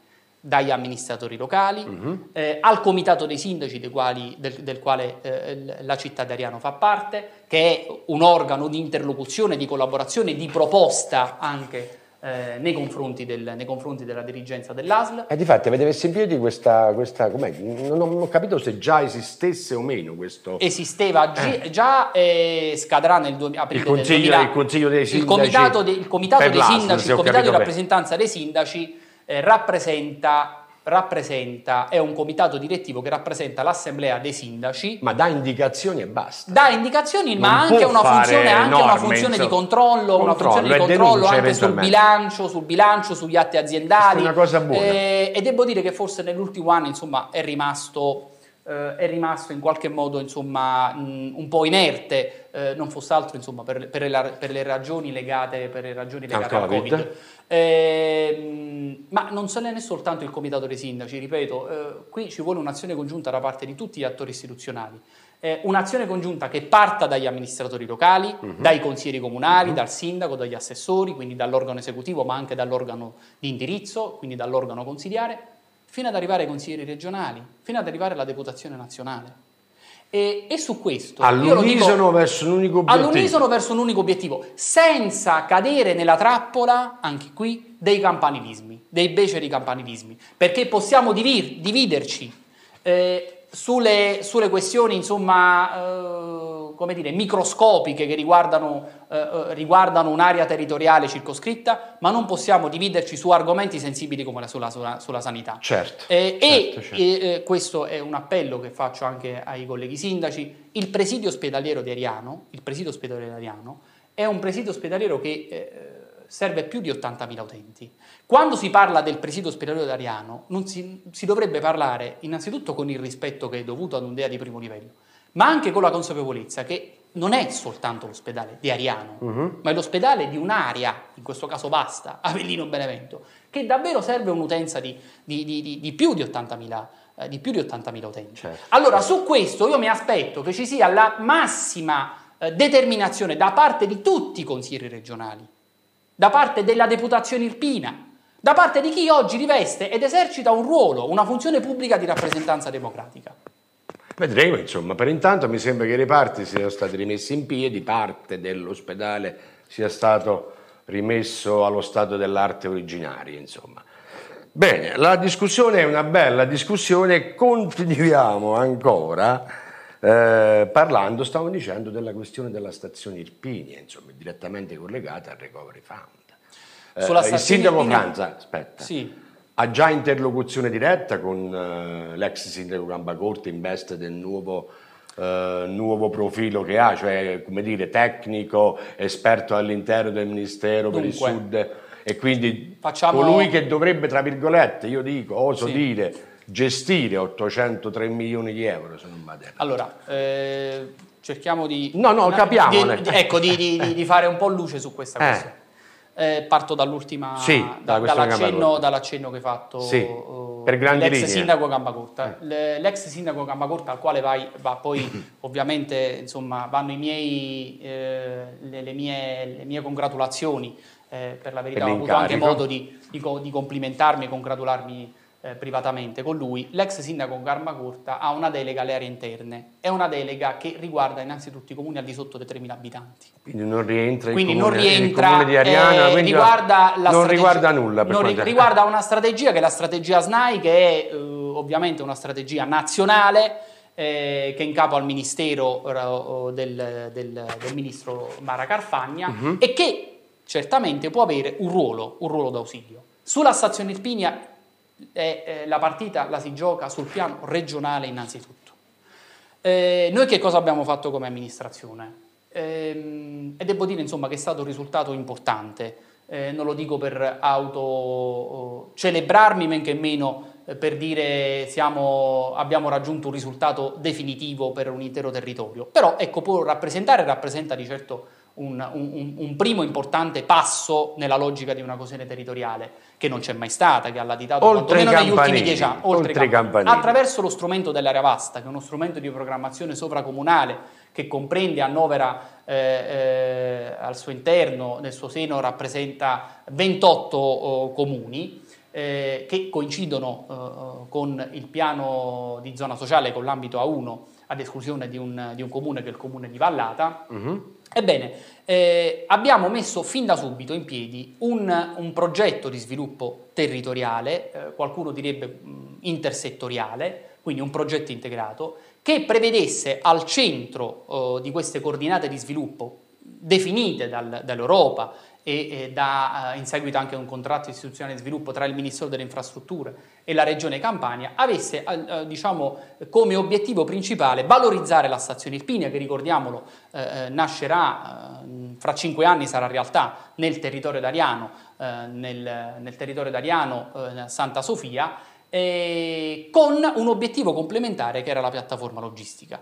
dagli amministratori locali uh-huh. eh, al comitato dei sindaci quali, del, del, quale eh, la città di Ariano fa parte, che è un organo di interlocuzione, di collaborazione, di proposta anche eh, nei, confronti del, nei, confronti della dirigenza dell'ASL. E di fatti avete messo in piedi questa, questa non, non, ho capito se già esistesse o meno questo... Esisteva eh. già, eh, scadrà nel 2, aprile il consiglio, del 2000, il consiglio dei sindaci. Il comitato, de, il comitato dei sindaci, il comitato di rappresentanza dei sindaci eh, rappresenta, rappresenta, è un comitato direttivo che rappresenta l'assemblea dei sindaci. Ma dà indicazioni e basta. Dà indicazioni, non ma anche una funzione, anche una funzione di controllo, controllo una funzione di controllo anche sul bilancio, sul bilancio, sugli atti aziendali. È una cosa buona. Eh, e devo dire che forse nell'ultimo anno insomma, è rimasto eh, è rimasto in qualche modo insomma, mh, un po' inerte, eh, non fosse altro insomma, per, per, le, per, le, ragioni legate, per le ragioni legate al Covid. COVID. Eh, ma non se n'è soltanto il comitato dei sindaci, ripeto, eh, qui ci vuole un'azione congiunta da parte di tutti gli attori istituzionali. Eh, un'azione congiunta che parta dagli amministratori locali, uh-huh. dai consiglieri comunali, uh-huh. dal sindaco, dagli assessori, quindi dall'organo esecutivo, ma anche dall'organo di indirizzo, quindi dall'organo consigliare, fino ad arrivare ai consiglieri regionali, fino ad arrivare alla deputazione nazionale. E, e su questo all'unisono dico, verso un unico obiettivo. All'unisono verso un unico obiettivo, senza cadere nella trappola, anche qui, dei campanilismi, dei beceri campanilismi, perché possiamo divir, dividerci eh, sulle, sulle, questioni, insomma, eh, come dire, microscopiche che riguardano, eh, eh, riguardano, un'area territoriale circoscritta, ma non possiamo dividerci su argomenti sensibili come la, sulla, sulla, sulla sanità. Certo. Eh, certo, certo. E eh, questo è un appello che faccio anche ai colleghi sindaci. Il presidio ospedaliero di Ariano, il presidio ospedaliero di Ariano è un presidio ospedaliero che eh, serve più di 80.000 utenti. Quando si parla del presidio ospedaliero di Ariano, si, si dovrebbe parlare innanzitutto con il rispetto che è dovuto ad un DEA di primo livello, ma anche con la consapevolezza che non è soltanto l'ospedale di Ariano, uh-huh. ma è l'ospedale di un'area, in questo caso basta, [LAUGHS] Avellino Benevento, che davvero serve un'utenza di, di, di, di più di 80.000 eh, di più di 80.000 utenti. Certo. Allora, su questo io mi aspetto che ci sia la massima eh, determinazione da parte di tutti i consiglieri regionali, da parte della deputazione irpina, da parte di chi oggi riveste ed esercita un ruolo, una funzione pubblica di rappresentanza democratica. Vedremo, insomma, per intanto mi sembra che i reparti siano stati rimessi in piedi, parte dell'ospedale sia stato rimesso allo stato dell'arte originaria, insomma. Bene, la discussione è una bella discussione, continuiamo ancora eh, parlando, stavo dicendo, della questione della stazione Irpinia, insomma, direttamente collegata al Recovery Fund. Eh, il sindaco Irpinia... Franza, aspetta. Sì ha già interlocuzione diretta con uh, l'ex sindaco Gambacorte in veste del nuovo, uh, nuovo, profilo che ha, cioè come dire tecnico, esperto all'interno del Ministero Dunque, per il Sud e quindi facciamo... colui che dovrebbe, tra virgolette, io dico, oso sì. dire, gestire 803 milioni di euro se non vado Allora, eh, cerchiamo di... No, no, capiamo. ecco, di, di, di, fare un po' luce su questa eh. questione. Eh, parto dall'ultima, sì, da, dall'accenno, dall'accenno, che hai fatto sì, uh, per grandi l'ex linee. sindaco Gambacorta. Eh. L'ex sindaco Gambacorta al quale vai, va poi [COUGHS] ovviamente insomma, vanno i miei, eh, le, le, mie, le, mie, congratulazioni, eh, per la verità per ho avuto anche modo di, di, di complimentarmi e congratularmi eh, privatamente con lui, l'ex sindaco Garmacurta ha una delega alle aree interne. È una delega che riguarda innanzitutto i comuni al di sotto dei 3.000 abitanti. Quindi non rientra quindi comune, non rientra, il comune di Ariana, eh, riguarda non riguarda nulla. Per non riguarda una strategia che è la strategia SNAI, che è eh, ovviamente una strategia nazionale eh, che è in capo al ministero eh, del, del, del, ministro Mara Carfagna uh-huh. e che certamente può avere un ruolo, un ruolo d'ausilio. Sulla stazione Irpinia eh, la partita la si gioca sul piano regionale innanzitutto. Eh, noi che cosa abbiamo fatto come amministrazione? Eh, e devo dire insomma, che è stato un risultato importante, eh, non lo dico per autocelebrarmi, men che meno eh, per dire siamo, abbiamo raggiunto un risultato definitivo per un intero territorio, però ecco, può rappresentare, rappresenta di certo un, un, un, primo importante passo nella logica di una coesione territoriale che non c'è mai stata, che ha latitato oltre negli ultimi dieci anni, oltre, oltre campanili. attraverso lo strumento dell'area vasta, che è uno strumento di programmazione sovracomunale che comprende, annovera eh, eh, al suo interno, nel suo seno rappresenta 28 oh, comuni, eh, che coincidono eh, con il piano di zona sociale, con l'ambito A1, ad esclusione di un, di un comune che è il comune di Vallata. Uh-huh Ebbene, eh, abbiamo messo fin da subito in piedi un, un progetto di sviluppo territoriale, eh, qualcuno direbbe mh, intersettoriale, quindi un progetto integrato, che prevedesse al centro eh, di queste coordinate di sviluppo definite dal, dall'Europa e, da, eh, in seguito anche a un contratto istituzionale di sviluppo tra il Ministero delle Infrastrutture e la Regione Campania, avesse eh, diciamo, come obiettivo principale valorizzare la stazione Irpinia, che ricordiamolo eh, nascerà, fra cinque anni sarà realtà nel territorio d'Ariano, nel, nel territorio d'Ariano Santa Sofia, con un obiettivo complementare che era la piattaforma logistica.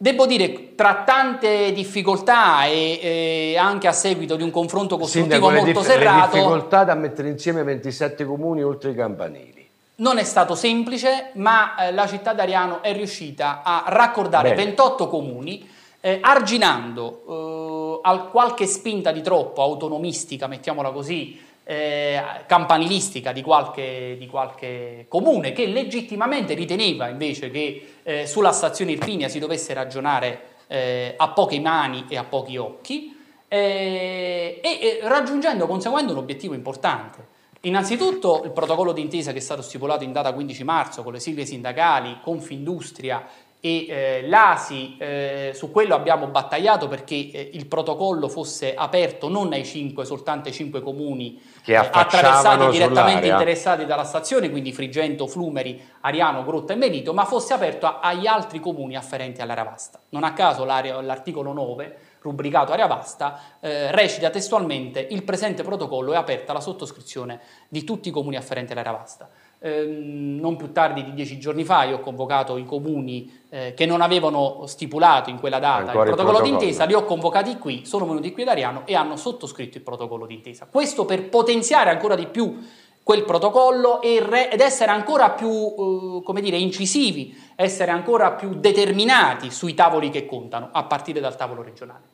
Devo dire, tra tante difficoltà e, e, anche a seguito di un confronto costruttivo Sindaco, molto dif- serrato... Le difficoltà da mettere insieme 27 comuni oltre i campanili. Non è stato semplice, ma eh, la città d'Ariano è riuscita a raccordare Bene. 28 comuni, eh, arginando eh, qualche spinta di troppo autonomistica, mettiamola così, eh, campanilistica di qualche, di qualche, comune che legittimamente riteneva invece che eh, sulla stazione Irpinia si dovesse ragionare eh, a poche mani e a pochi occhi eh, e raggiungendo, conseguendo un obiettivo importante. Innanzitutto il protocollo d'intesa che è stato stipulato in data 15 marzo con le sigle sindacali, Confindustria e eh, l'ASI, eh, su quello abbiamo battagliato perché eh, il protocollo fosse aperto non ai 5, soltanto ai 5 comuni eh, attraversati direttamente interessati dalla stazione, quindi Frigento, Flumeri, Ariano, Grotta e Merito, ma fosse aperto a, agli altri comuni afferenti all'area vasta. Non a caso l'articolo 9, rubricato area vasta, eh, recita testualmente il presente protocollo è aperta alla sottoscrizione di tutti i comuni afferenti all'area vasta. Ehm, non più tardi di dieci giorni fa io ho convocato i comuni eh, che non avevano stipulato in quella data il protocollo, protocollo d'intesa, li ho convocati qui, sono venuti qui ad Ariano e hanno sottoscritto il protocollo d'intesa. Questo per potenziare ancora di più quel protocollo re, ed essere ancora più, eh, come dire, incisivi, essere ancora più determinati sui tavoli che contano, a partire dal tavolo regionale.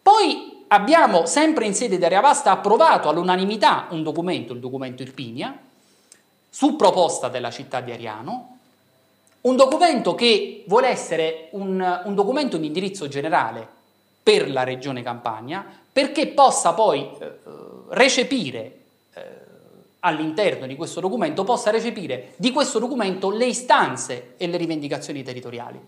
Poi abbiamo, sempre in sede di Area Vasta, approvato all'unanimità un documento, il documento Irpinia, su proposta della città di Ariano, un documento che vuole essere un, un documento di indirizzo generale per la regione Campania, perché possa poi eh, recepire eh, all'interno di questo documento, possa recepire di questo documento le istanze e le rivendicazioni territoriali.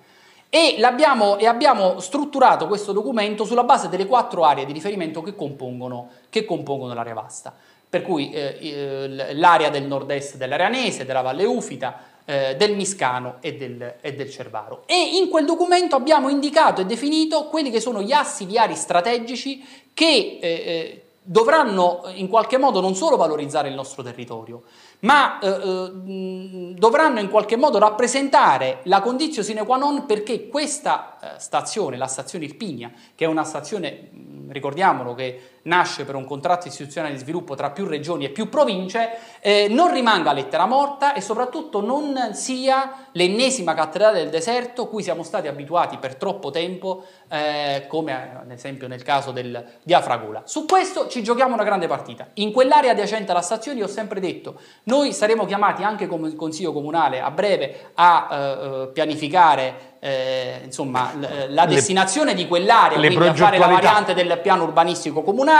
E, e, abbiamo strutturato questo documento sulla base delle quattro aree di riferimento che compongono, che compongono l'area vasta per cui eh, l'area del nord-est dell'Aranese, della Valle Ufita, eh, del Miscano e del, e del, Cervaro. E in quel documento abbiamo indicato e definito quelli che sono gli assi viari strategici che eh, eh dovranno in qualche modo non solo valorizzare il nostro territorio, ma eh, eh, dovranno in qualche modo rappresentare la condizione sine qua non perché questa eh, stazione, la stazione Irpinia, che è una stazione, ricordiamolo, che nasce per un contratto istituzionale di sviluppo tra più regioni e più province, eh, non rimanga lettera morta e soprattutto non sia l'ennesima cattedrale del deserto cui siamo stati abituati per troppo tempo, eh, come ad esempio nel caso del, di Afragola. Su questo ci giochiamo una grande partita. In quell'area adiacente alla stazione io ho sempre detto, noi saremo chiamati anche come Consiglio Comunale a breve a eh, eh pianificare eh, insomma, l- la destinazione le, di quell'area, quindi a fare la variante del piano urbanistico comunale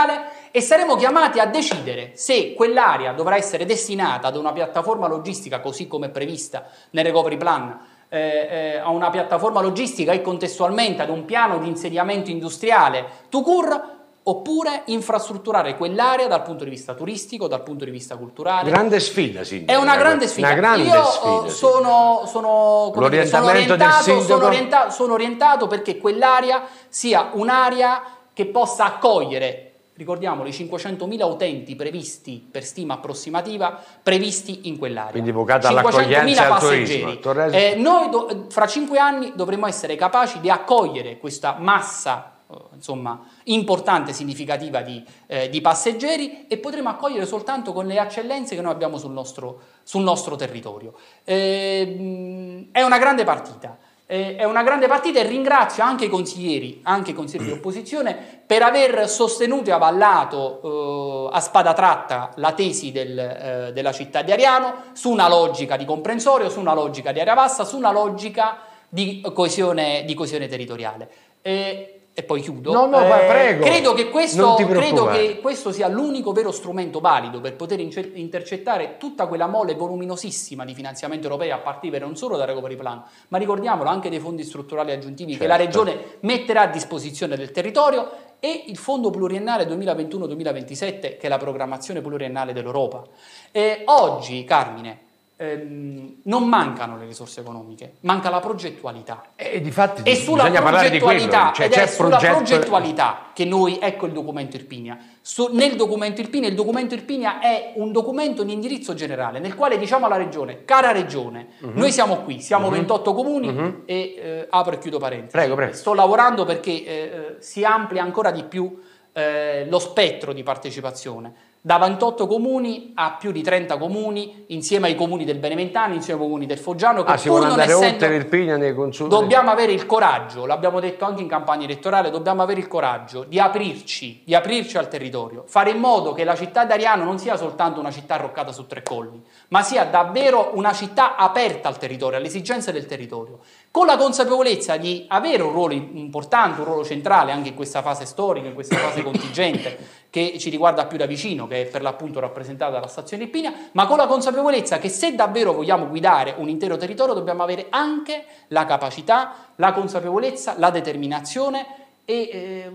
e saremo chiamati a decidere se quell'area dovrà essere destinata ad una piattaforma logistica così come prevista nel recovery plan eh, eh, a una piattaforma logistica e contestualmente ad un piano di insediamento industriale to cure oppure infrastrutturare quell'area dal punto di vista turistico, dal punto di vista culturale. Grande sfida, Sindaco. È una grande sfida. Una grande Io sfida, sono, sono, dire, sono, orientato, sono, orientato, sono orientato perché quell'area sia un'area che possa accogliere ricordiamo i 500.000 utenti previsti per stima approssimativa previsti in quell'area. Quindi vocata all'accoglienza e al passeggeri. Eh, noi do, fra cinque anni dovremo essere capaci di accogliere questa massa eh, insomma, importante, significativa di, eh, di, passeggeri e potremo accogliere soltanto con le eccellenze che noi abbiamo sul nostro, sul nostro territorio. Eh, è una grande partita. È una grande partita e ringrazio anche i consiglieri, anche i consiglieri di opposizione, per aver sostenuto e avallato eh, a spada tratta la tesi del, eh, della città di Ariano su una logica di comprensorio, su una logica di area vasta, su una logica di coesione, di coesione territoriale. Eh, e poi chiudo. No, no, eh, prego. Credo che, questo, credo che, questo, sia l'unico vero strumento valido per poter intercettare tutta quella mole voluminosissima di finanziamento europeo a partire non solo dal recovery plan, ma ricordiamolo anche dei fondi strutturali aggiuntivi certo. che la certo. Regione metterà a disposizione del territorio e il fondo pluriennale 2021-2027 che è la programmazione pluriennale dell'Europa. E oggi, Carmine, ehm, non mancano le risorse economiche, manca la progettualità. E, difatti, e sulla bisogna parlare di quello. Cioè, ed è sulla progetto... progettualità che noi, ecco il documento Irpinia. Su, nel documento Irpinia, il documento Irpinia è un documento di indirizzo generale nel quale diciamo alla Regione, cara Regione, uh-huh. noi siamo qui, siamo uh-huh. 28 comuni uh-huh. e eh, apro e chiudo parentesi. Prego, prego. Sto lavorando perché eh si amplia ancora di più eh, lo spettro di partecipazione da 28 comuni a più di 30 comuni, insieme ai comuni del Beneventano, insieme ai comuni del Foggiano. Che ah, si vuole andare oltre Irpinia nei consulti? Dobbiamo avere il coraggio, l'abbiamo detto anche in campagna elettorale, dobbiamo avere il coraggio di aprirci, di aprirci al territorio, fare in modo che la città d'Ariano non sia soltanto una città arroccata su tre colli, ma sia davvero una città aperta al territorio, alle esigenze del territorio, con la consapevolezza di avere un ruolo importante, un ruolo centrale anche in questa fase storica, in questa fase contingente che ci riguarda più da vicino, che è per l'appunto rappresentata dalla stazione Ippinia, ma con la consapevolezza che se davvero vogliamo guidare un intero territorio dobbiamo avere anche la capacità, la consapevolezza, la determinazione e eh,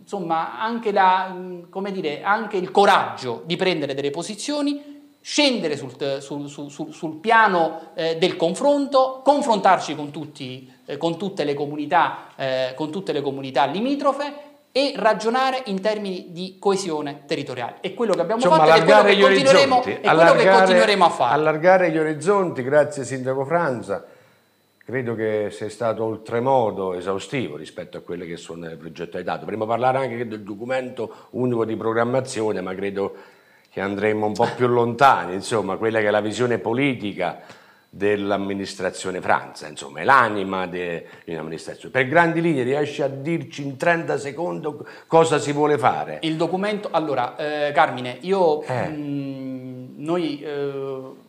insomma anche, la, dire, anche, il coraggio di prendere delle posizioni scendere sul, sul, sul, sul piano eh, del confronto, confrontarci con, tutti, eh, con, tutte comunità, eh, con tutte le comunità limitrofe e ragionare in termini di coesione territoriale. È quello che abbiamo Insomma, fatto è quello, che continueremo, è quello che continueremo a fare. Allargare gli orizzonti, grazie Sindaco Franza. Credo che sia stato oltremodo esaustivo rispetto a quelle che sono le progettualità. Dovremmo parlare anche del documento unico di programmazione, ma credo che andremo un po' più lontani, insomma, quella che è la visione politica dell'amministrazione Franza, insomma, è l'anima dell'amministrazione. Per grandi linee riesce a dirci in 30 secondi cosa si vuole fare? Il documento, allora, eh, Carmine, io, eh. mh, mm, noi eh,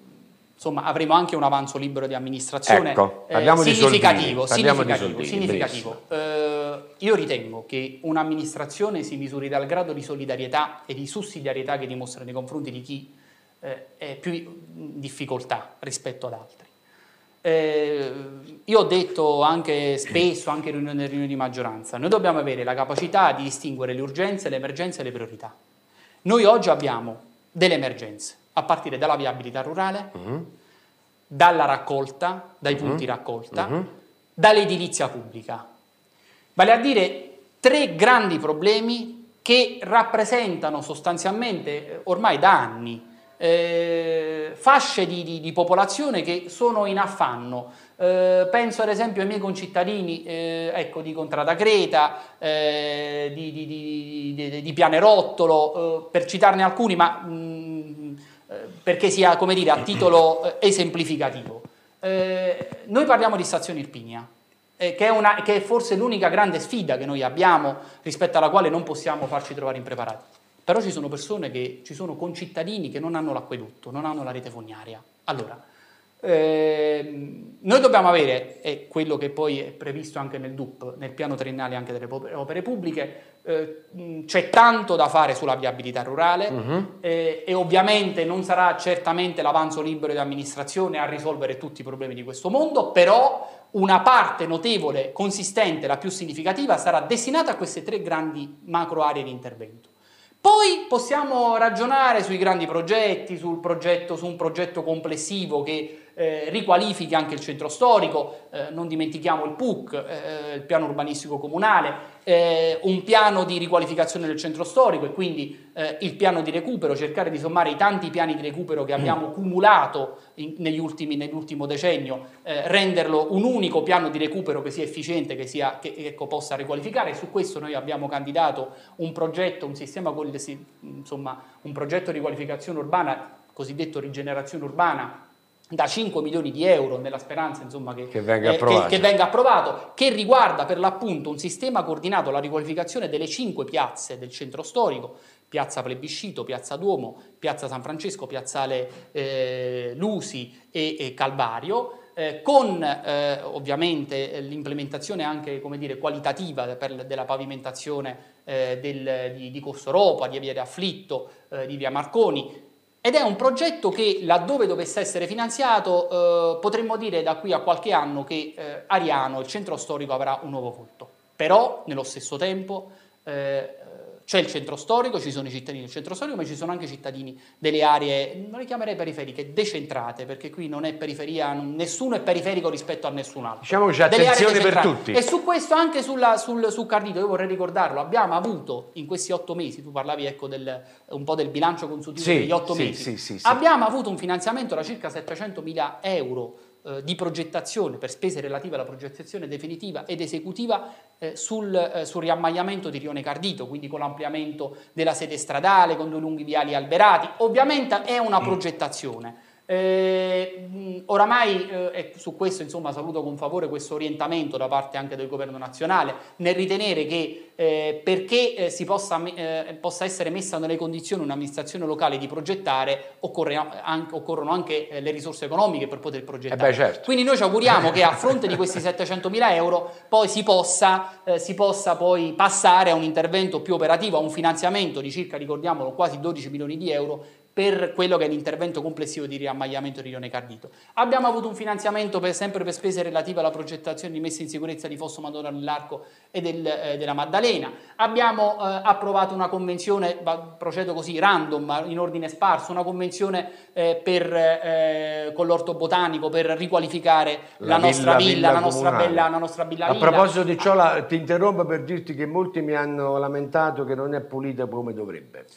insomma avremo anche un avanzo libero di amministrazione ecco, eh, significativo, significativo, significativo. Eh, io ritengo che un'amministrazione si misuri dal grado di solidarietà e di sussidiarietà che dimostra nei confronti di chi eh, più difficoltà rispetto ad altri. Eh, io ho detto anche spesso, anche nelle riunioni di maggioranza, noi dobbiamo avere la capacità di distinguere le urgenze, le emergenze e le priorità. Noi oggi abbiamo delle emergenze, a partire dalla viabilità rurale, uh-huh. dalla raccolta, dai uh-huh. punti raccolta, uh-huh. dall'edilizia pubblica. Vale a dire tre grandi problemi che rappresentano sostanzialmente eh, ormai da anni eh, fasce di, di, di, popolazione che sono in affanno. Eh, penso ad esempio ai miei concittadini eh, ecco, di Contrada Creta, eh, di, di, Pianerottolo, eh, per citarne alcuni, ma mh, mm, eh, perché sia come dire, a titolo esemplificativo. noi parliamo di stazione Irpinia. Che è, una, che è forse l'unica grande sfida che noi abbiamo rispetto alla quale non possiamo farci trovare impreparati. Però ci sono persone che, ci sono concittadini che non hanno l'acquedotto, non hanno la rete fognaria. Allora, eh, noi dobbiamo avere, e quello che poi è previsto anche nel DUP, nel piano triennale anche delle opere pubbliche, eh, c'è tanto da fare sulla viabilità rurale uh-huh. eh, e ovviamente non sarà certamente l'avanzo libero di amministrazione a risolvere tutti i problemi di questo mondo, però una parte notevole, consistente, la più significativa, sarà destinata a queste tre grandi macro aree di intervento. Poi possiamo ragionare sui grandi progetti, progetto, su un progetto complessivo che eh, riqualifichi anche il centro storico, eh, non dimentichiamo il PUC, eh, il piano urbanistico comunale, eh, un piano di riqualificazione del centro storico e quindi eh, il piano di recupero, cercare di sommare i tanti piani di recupero che abbiamo cumulato in, negli ultimi, nell'ultimo decennio, eh, renderlo un unico piano di recupero che sia efficiente, che, sia, che ecco, possa riqualificare. Su questo noi abbiamo candidato un progetto, un sistema, insomma, un progetto di riqualificazione urbana, cosiddetto rigenerazione urbana, da 5 milioni di euro nella speranza insomma, che, che, venga eh, che, che, venga approvato, che riguarda per l'appunto un sistema coordinato alla riqualificazione delle cinque piazze del centro storico, piazza Plebiscito, piazza Duomo, piazza San Francesco, piazzale eh, Lusi e, e Calvario, eh, con eh, ovviamente l'implementazione anche dire, qualitativa per, della pavimentazione eh, del, di, di Corso Europa, di Via Afflitto, eh, di Via Marconi, ed è un progetto che laddove dovesse essere finanziato eh, potremmo dire da qui a qualche anno che eh, Ariano, il centro storico, avrà un nuovo volto. Però nello stesso tempo eh, c'è il centro storico, ci sono i cittadini del centro storico, ma ci sono anche i cittadini delle aree, non le chiamerei periferiche, decentrate, perché qui non è periferia, nessuno è periferico rispetto a nessun altro. Diciamo che c'è attenzione per tutti. E su questo, anche sulla, sul, sul Cardito, io vorrei ricordarlo, abbiamo avuto in questi otto mesi, tu parlavi ecco del, un po' del bilancio consultivo sì, degli otto sì, mesi, sì, abbiamo avuto un finanziamento da circa 700 mila euro eh, di progettazione per spese relative alla progettazione definitiva ed esecutiva eh, sul, eh, sul, riammagliamento di Rione Cardito, quindi con l'ampliamento della sede stradale, con due lunghi viali alberati. Ovviamente è una mm. progettazione. Eh, oramai, eh, e su questo insomma, saluto con favore questo orientamento da parte anche del governo nazionale, nel ritenere che eh, perché eh, si possa, eh, possa, essere messa nelle condizioni un'amministrazione locale di progettare, anche, occorrono anche eh, le risorse economiche per poter progettare. Beh, certo. Quindi noi ci auguriamo che a fronte di questi [LAUGHS] 700 mila euro poi si possa, si possa poi passare a un intervento più operativo, a un finanziamento di circa, ricordiamolo, quasi 12 milioni di euro per quello che è l'intervento complessivo di riammagliamento di Rione Cardito. Abbiamo avuto un finanziamento per, sempre per spese relative alla progettazione di messa in sicurezza di Fosso Madonna nell'Arco e del, eh, della Maddalena. Abbiamo eh, approvato una convenzione, procedo così random, in ordine sparso, una convenzione eh, per, eh, con l'orto botanico per riqualificare la, la nostra villa, villa, la, nostra bella, la, nostra bella, A villa. proposito di ciò, la, ti interrompo per dirti che molti mi hanno lamentato che non è pulita come dovrebbe.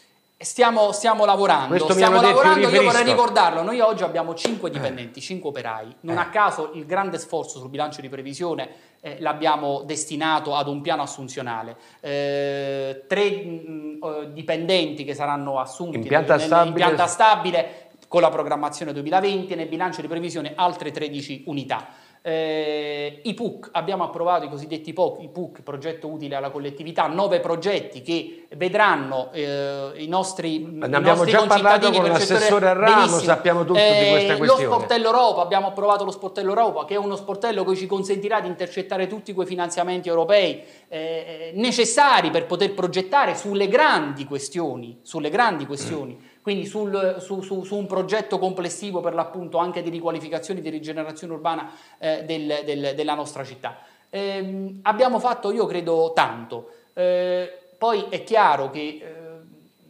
Stiamo, stiamo, lavorando, Questo stiamo lavorando, io, vorrei ricordarlo, noi oggi abbiamo 5 dipendenti, 5 operai, non eh. a caso il grande sforzo sul bilancio di previsione eh, l'abbiamo destinato ad un piano assunzionale, eh, tre mh, eh, dipendenti che saranno assunti in pianta, nel, stabile. in pianta stabile con la programmazione 2020 e nel bilancio di previsione altre 13 unità. Eh, I PUC, abbiamo approvato i cosiddetti POC, i PUC, progetto utile alla collettività, nove progetti che vedranno eh, i nostri Ne i abbiamo già parlato con l'assessore a Ramo, sappiamo tutto eh, di questa questione. Lo sportello Europa, abbiamo approvato lo sportello Europa, che è uno sportello che ci consentirà di intercettare tutti quei finanziamenti europei eh, necessari per poter progettare sulle grandi questioni, sulle grandi questioni quindi sul, su, su, su, un progetto complessivo per l'appunto anche di riqualificazione e di rigenerazione urbana eh, del, del, della nostra città. Eh, abbiamo fatto, io credo, tanto. Eh, poi è chiaro che eh,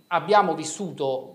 abbiamo vissuto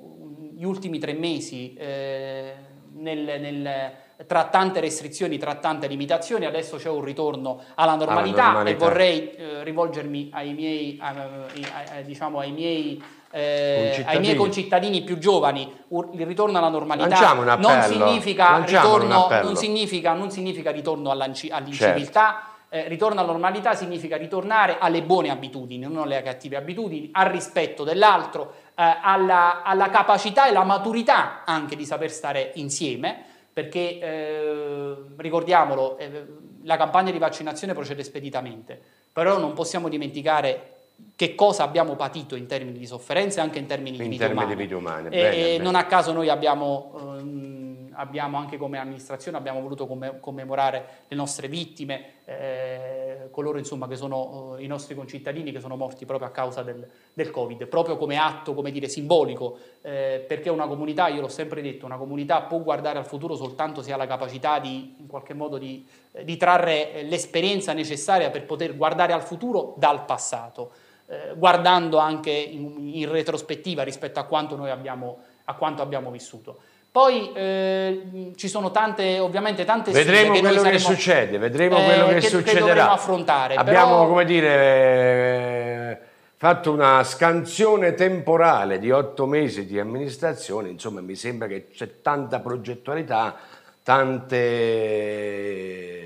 gli ultimi tre mesi eh, nel, nel tra tante restrizioni, tra tante limitazioni, adesso c'è un ritorno alla normalità, alla normalità. e vorrei eh, rivolgermi ai miei, a, a, a, diciamo, ai miei eh, ai miei concittadini più giovani. Il ritorno alla normalità non significa, ritorno, non, significa, non significa, ritorno all'inciviltà, certo. eh, ritorno alla normalità significa ritornare alle buone abitudini, non alle cattive abitudini, al rispetto dell'altro, eh, alla, alla, capacità e alla maturità anche di saper stare insieme, perché eh, ricordiamolo, eh, la campagna di vaccinazione procede speditamente, però non possiamo dimenticare che cosa abbiamo patito in termini di sofferenze e anche in termini in di vite umane. Di vite umane. Bene, bene. Non a caso noi abbiamo, ehm, abbiamo, anche come amministrazione abbiamo voluto comm- commemorare le nostre vittime, eh, coloro insomma, che sono eh, i nostri concittadini che sono morti proprio a causa del, del Covid, proprio come atto come dire, simbolico, eh, perché una comunità, io l'ho sempre detto, una comunità può guardare al futuro soltanto se ha la capacità di in qualche modo di, di trarre l'esperienza necessaria per poter guardare al futuro dal passato eh, guardando anche in, in, retrospettiva rispetto a quanto noi abbiamo, a quanto abbiamo vissuto. Poi eh, ci sono tante, ovviamente tante vedremo che quello saremo, che succede, vedremo eh, quello che, che succederà. Che affrontare. Abbiamo, però... come dire, fatto una scansione temporale di otto mesi di amministrazione, insomma mi sembra che c'è tanta progettualità, tante,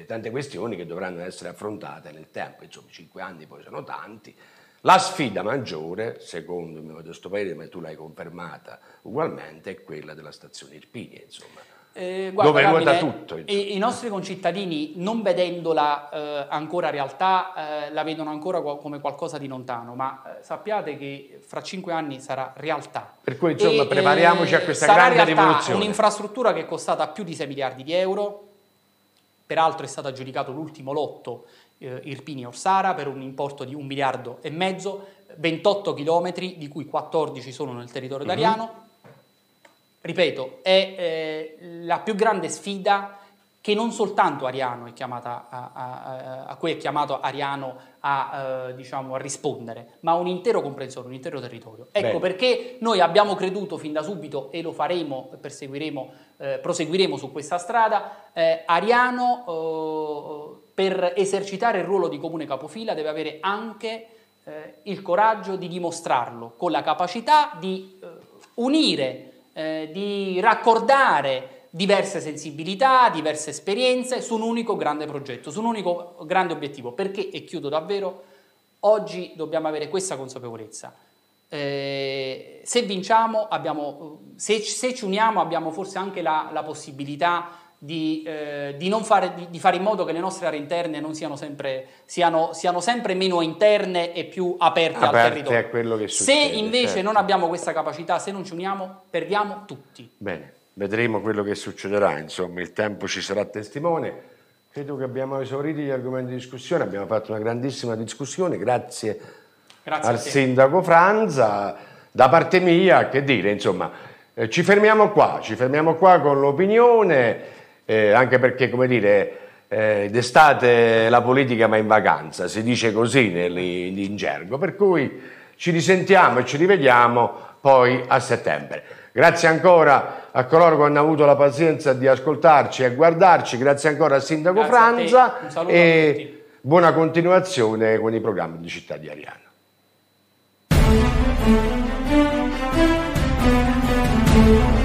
tante questioni che dovranno essere affrontate nel tempo, insomma cinque anni poi sono tanti, la sfida maggiore, secondo il mio modesto parere, ma tu l'hai confermata ugualmente, è quella della stazione Irpinia, insomma. Eh, guarda, dove ruota tutto. I, I, nostri concittadini, non vedendola eh, ancora realtà, eh, la vedono ancora come qualcosa di lontano, ma eh, sappiate che fra cinque anni sarà realtà. Per cui insomma e, prepariamoci a questa grande realtà, rivoluzione. un'infrastruttura che è costata più di 6 miliardi di euro, peraltro è stato aggiudicato l'ultimo lotto eh, Irpini Orsara per un importo di un miliardo e mezzo, 28 chilometri di cui 14 sono nel territorio italiano. Mm-hmm. Ripeto, è eh, la più grande sfida che non soltanto Ariano è chiamata a, a, a cui è chiamato Ariano a, uh, diciamo, a, rispondere, ma un intero comprensorio, un intero territorio. Ecco Bene. perché noi abbiamo creduto fin da subito e lo faremo, perseguiremo, eh, proseguiremo su questa strada, eh, Ariano eh, per esercitare il ruolo di comune capofila deve avere anche eh, il coraggio di dimostrarlo, con la capacità di eh, unire, di raccordare, diverse sensibilità, diverse esperienze su un unico grande progetto, su un unico grande obiettivo. Perché, e chiudo davvero, oggi dobbiamo avere questa consapevolezza. Eh, se vinciamo, abbiamo, se, se, ci uniamo, abbiamo forse anche la, la possibilità di, eh, di, fare, di, di, fare, in modo che le nostre aree interne non siano sempre, siano, siano sempre meno interne e più aperte, aperte al territorio. se invece certo. non abbiamo questa capacità, se non ci uniamo, perdiamo tutti. Bene vedremo quello che succederà, insomma il tempo ci sarà testimone. Credo che abbiamo esaurito gli argomenti di discussione, abbiamo fatto una grandissima discussione, grazie, grazie al sindaco Franza. Da parte mia, che dire, insomma, eh, ci fermiamo qua, ci fermiamo qua con l'opinione, eh, anche perché, come dire, eh, d'estate la politica va in vacanza, si dice così in gergo, per cui ci risentiamo e ci rivediamo poi a settembre. Grazie ancora a coloro che hanno avuto la pazienza di ascoltarci e guardarci, grazie ancora al Sindaco grazie Franza e buona continuazione con i programmi di Città di Ariano. thank you